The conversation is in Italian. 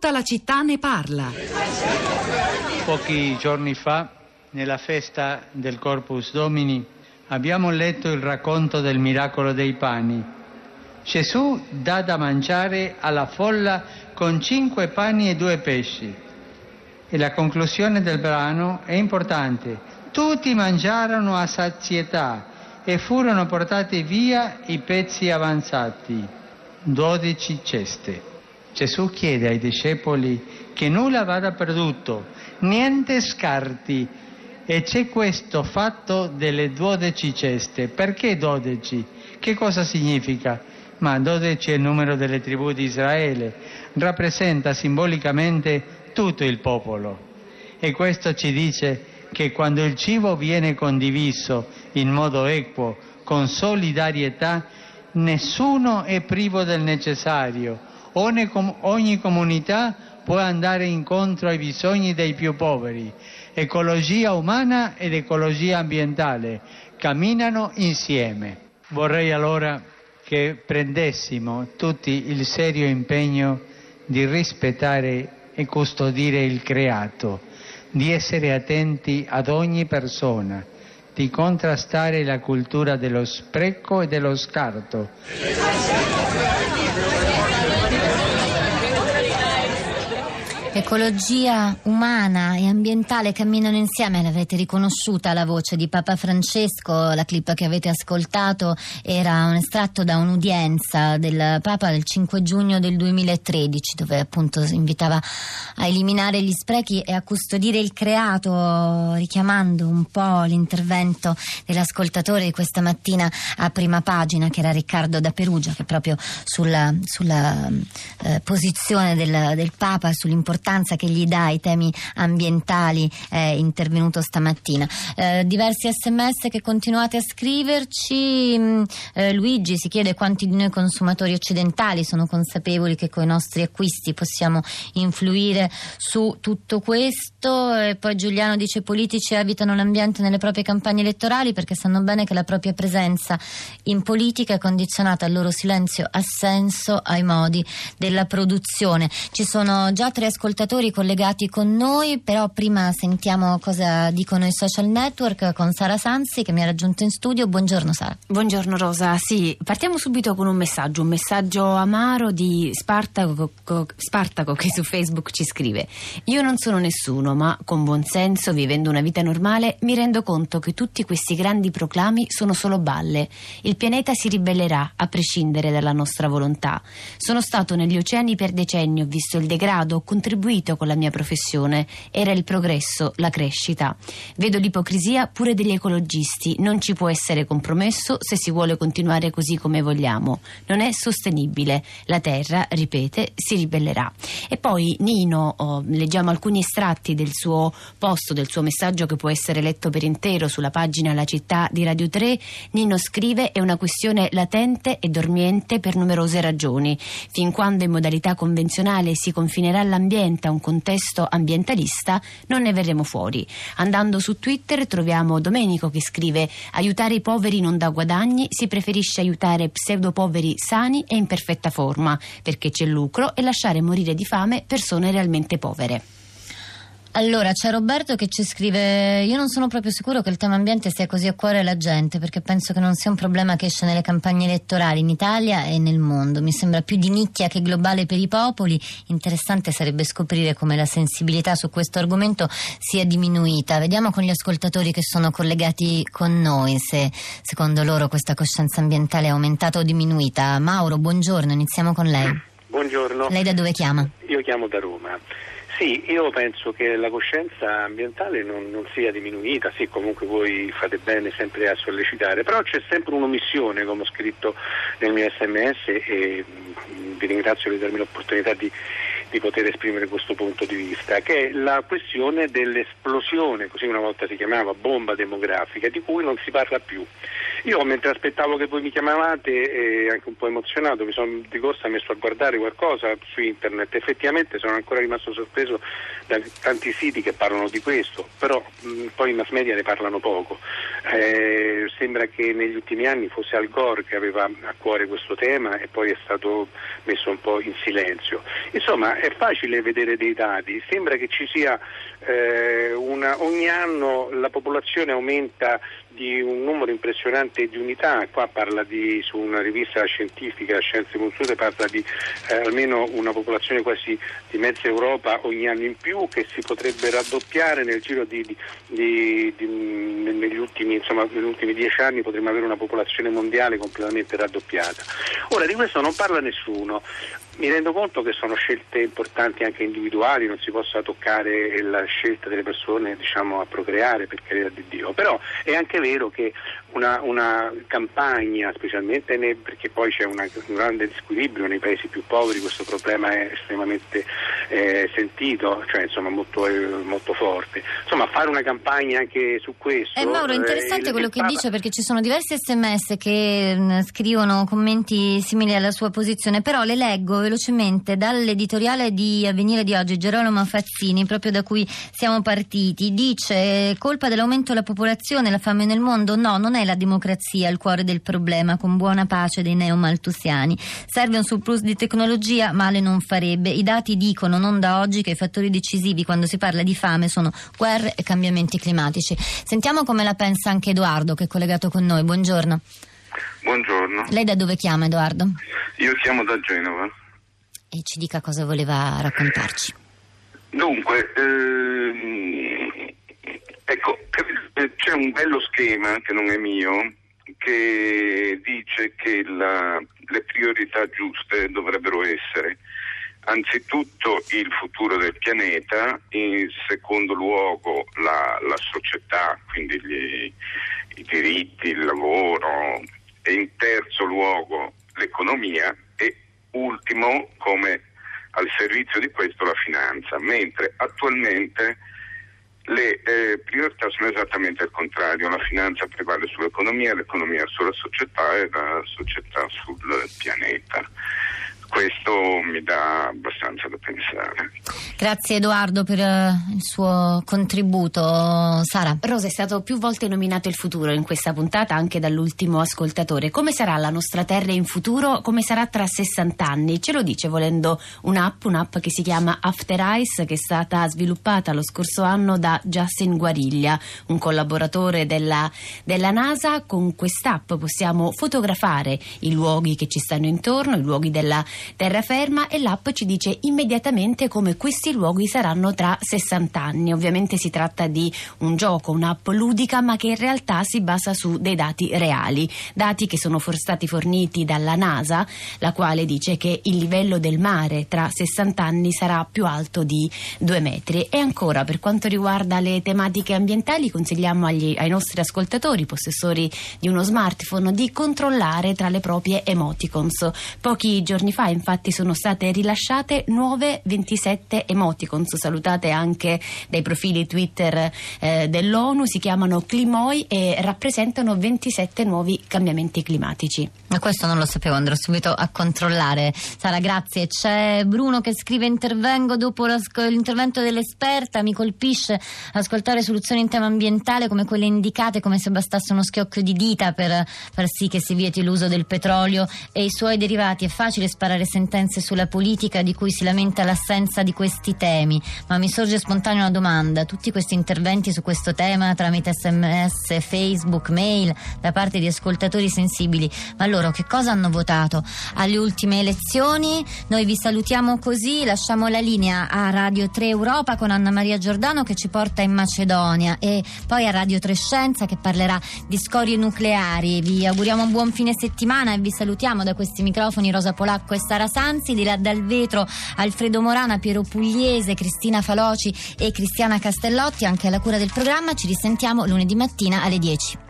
Tutta la città ne parla. Pochi giorni fa, nella festa del Corpus Domini, abbiamo letto il racconto del miracolo dei pani. Gesù dà da mangiare alla folla con cinque pani e due pesci. E la conclusione del brano è importante. Tutti mangiarono a sazietà e furono portati via i pezzi avanzati, dodici ceste. Gesù chiede ai discepoli che nulla vada perduto, niente scarti. E c'è questo fatto delle dodici ceste. Perché dodici? Che cosa significa? Ma dodici è il numero delle tribù di Israele, rappresenta simbolicamente tutto il popolo. E questo ci dice che quando il cibo viene condiviso in modo equo, con solidarietà, nessuno è privo del necessario. Ogni, ogni comunità può andare incontro ai bisogni dei più poveri. Ecologia umana ed ecologia ambientale camminano insieme. Vorrei allora che prendessimo tutti il serio impegno di rispettare e custodire il creato, di essere attenti ad ogni persona, di contrastare la cultura dello spreco e dello scarto. Ecologia umana e ambientale camminano insieme, l'avete riconosciuta la voce di Papa Francesco, la clip che avete ascoltato era un estratto da un'udienza del Papa del 5 giugno del 2013 dove appunto invitava a eliminare gli sprechi e a custodire il creato richiamando un po' l'intervento dell'ascoltatore di questa mattina a prima pagina che era Riccardo da Perugia che proprio sulla, sulla eh, posizione del, del Papa, sull'importanza l'importanza che gli dà ai temi ambientali è intervenuto stamattina. Eh, diversi sms che continuate a scriverci. Mm, eh, Luigi si chiede quanti di noi consumatori occidentali sono consapevoli che con i nostri acquisti possiamo influire su tutto questo. E poi Giuliano dice politici evitano l'ambiente nelle proprie campagne elettorali perché sanno bene che la propria presenza in politica è condizionata al loro silenzio assenso ai modi della produzione. Ci sono già tre ascoltatori ascoltatori collegati con noi, però prima sentiamo cosa dicono i social network con Sara Sansi che mi ha raggiunto in studio. Buongiorno Sara. Buongiorno Rosa, sì, partiamo subito con un messaggio, un messaggio amaro di Spartaco, Spartaco che su Facebook ci scrive Io non sono nessuno, ma con buon senso, vivendo una vita normale, mi rendo conto che tutti questi grandi proclami sono solo balle. Il pianeta si ribellerà, a prescindere dalla nostra volontà. Sono stato negli oceani per decenni, ho visto il degrado, ho contribuito contribuito con la mia professione era il progresso, la crescita. Vedo l'ipocrisia pure degli ecologisti. Non ci può essere compromesso se si vuole continuare così come vogliamo. Non è sostenibile. La terra, ripete, si ribellerà. E poi Nino, oh, leggiamo alcuni estratti del suo posto, del suo messaggio che può essere letto per intero sulla pagina La città di Radio 3. Nino scrive è una questione latente e dormiente per numerose ragioni. Fin quando in modalità convenzionale si confinerà l'ambiente rappresenta un contesto ambientalista, non ne verremo fuori. Andando su Twitter troviamo Domenico che scrive aiutare i poveri non dà guadagni, si preferisce aiutare pseudopoveri sani e in perfetta forma, perché c'è lucro e lasciare morire di fame persone realmente povere. Allora, c'è Roberto che ci scrive: Io non sono proprio sicuro che il tema ambiente sia così a cuore alla gente, perché penso che non sia un problema che esce nelle campagne elettorali in Italia e nel mondo. Mi sembra più di nicchia che globale per i popoli. Interessante sarebbe scoprire come la sensibilità su questo argomento sia diminuita. Vediamo con gli ascoltatori che sono collegati con noi se secondo loro questa coscienza ambientale è aumentata o diminuita. Mauro, buongiorno, iniziamo con lei. Buongiorno. Lei da dove chiama? Io chiamo da Roma. Sì, io penso che la coscienza ambientale non, non, sia diminuita, sì comunque voi fate bene sempre a sollecitare, però c'è sempre un'omissione, come ho scritto nel mio sms e vi ringrazio di darmi l'opportunità di, di poter esprimere questo punto di vista, che è la questione dell'esplosione, così una volta si chiamava bomba demografica, di cui non si parla più. Io mentre aspettavo che voi mi chiamavate e anche un po' emozionato mi sono di corsa messo a guardare qualcosa su internet, effettivamente sono ancora rimasto sorpreso da tanti siti che parlano di questo, però mh, poi i mass media ne parlano poco. Eh, sembra che negli ultimi anni fosse Al Gore che aveva a cuore questo tema e poi è stato messo un po' in silenzio. Insomma è facile vedere dei dati, sembra che ci sia eh, una, ogni anno la popolazione aumenta di un numero impressionante di unità, qua parla di, su una rivista scientifica, Scienze Conosciute, parla di eh, almeno una popolazione quasi di mezza Europa ogni anno in più che si potrebbe raddoppiare nel giro di, di, negli, ultimi, insomma, negli ultimi dieci anni potremmo avere una popolazione mondiale completamente raddoppiata. Ora di questo non parla nessuno. Mi rendo conto che sono scelte importanti anche individuali, non si possa toccare la scelta delle persone diciamo, a procreare per carità di Dio, però è anche vero che una, una campagna, specialmente ne, perché poi c'è una, un grande squilibrio nei paesi più poveri, questo problema è estremamente eh, sentito, cioè insomma molto, eh, molto, forte. Insomma fare una campagna anche su questo. Eh, Mauro, è interessante eh, quello che Papa... dice perché ci sono diversi sms che mh, mm, scrivono commenti simili alla sua posizione, però le leggo velocemente dall'editoriale di Avvenire di oggi, Gerolamo Fazzini, proprio da cui siamo partiti, dice colpa dell'aumento della popolazione, la fame nel mondo, no, non è la democrazia il cuore del problema, con buona pace dei neomaltusiani. Serve un surplus di tecnologia, male non farebbe. I dati dicono non da oggi che i fattori decisivi quando si parla di fame sono guerre e cambiamenti climatici. Sentiamo come la pensa anche Edoardo che è collegato con noi. Buongiorno. Buongiorno. Lei da dove chiama Edoardo? Io chiamo da Genova. E ci dica cosa voleva raccontarci. Dunque, ehm, ecco, c'è un bello schema che non è mio che dice che la, le priorità giuste dovrebbero essere anzitutto il futuro del pianeta, in secondo luogo la, la società, quindi gli, i diritti, il lavoro e in terzo luogo l'economia e ultimo come al servizio di questo la finanza, mentre attualmente le eh, priorità sono esattamente il contrario, la finanza prevale sull'economia, l'economia sulla società e la società sul pianeta. Questo mi dà abbastanza da pensare. Grazie Edoardo per uh, il suo contributo. Sara. Rosa è stato più volte nominato il futuro in questa puntata anche dall'ultimo ascoltatore. Come sarà la nostra Terra in futuro? Come sarà tra 60 anni? Ce lo dice volendo un'app, un'app che si chiama After Eyes che è stata sviluppata lo scorso anno da Justin Guariglia, un collaboratore della, della NASA. Con quest'app possiamo fotografare i luoghi che ci stanno intorno, i luoghi della terraferma e l'app ci dice immediatamente come questi luoghi saranno tra 60 anni. Ovviamente si tratta di un gioco, un'app ludica, ma che in realtà si basa su dei dati reali, dati che sono for- stati forniti dalla NASA, la quale dice che il livello del mare tra 60 anni sarà più alto di 2 metri. E ancora, per quanto riguarda le tematiche ambientali, consigliamo agli, ai nostri ascoltatori, possessori di uno smartphone, di controllare tra le proprie emoticons. Pochi giorni fa infatti sono state rilasciate nuove 27 emoticons salutate anche dai profili Twitter eh, dell'ONU, si chiamano Climoi e rappresentano 27 nuovi cambiamenti climatici. Ma questo non lo sapevo, andrò subito a controllare. Sara, grazie. C'è Bruno che scrive intervengo dopo l'intervento dell'esperta, mi colpisce ascoltare soluzioni in tema ambientale come quelle indicate come se bastasse uno schiocco di dita per far sì che si vieti l'uso del petrolio e i suoi derivati. È facile sparare sparare sentenze sulla politica di cui si lamenta l'assenza di questi temi, ma mi sorge spontanea una domanda. Tutti questi interventi su questo tema tramite sms, facebook, mail da parte di ascoltatori sensibili, ma loro che cosa hanno votato alle ultime elezioni? Noi vi salutiamo così, lasciamo la linea a Radio 3 Europa con Anna Maria Giordano che ci porta in Macedonia e poi a Radio 3 Scienza che parlerà di scorie nucleari. Vi auguriamo un buon fine settimana e vi salutiamo da questi microfoni Rosa Polacco e Sara Sanzi, di là dal vetro Alfredo Morana, Piero Pugliese, Cristina Faloci e Cristiana Castellotti, anche alla cura del programma. Ci risentiamo lunedì mattina alle 10.